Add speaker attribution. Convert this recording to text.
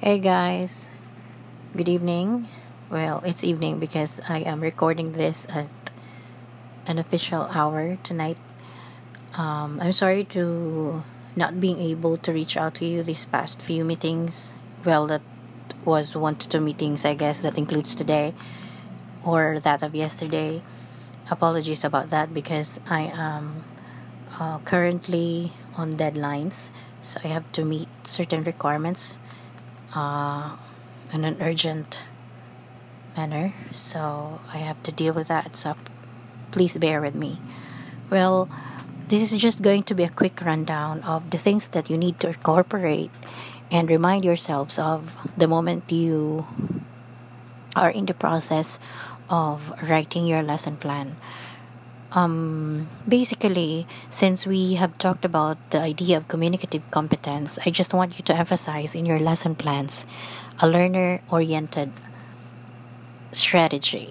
Speaker 1: Hey guys, good evening. Well, it's evening because I am recording this at an official hour tonight. Um, I'm sorry to not being able to reach out to you these past few meetings. Well, that was one to two meetings, I guess, that includes today or that of yesterday. Apologies about that because I am uh, currently on deadlines, so I have to meet certain requirements uh, in an urgent manner. So I have to deal with that. So please bear with me. Well, this is just going to be a quick rundown of the things that you need to incorporate and remind yourselves of the moment you are in the process of writing your lesson plan. Um, basically, since we have talked about the idea of communicative competence, I just want you to emphasize in your lesson plans a learner oriented strategy.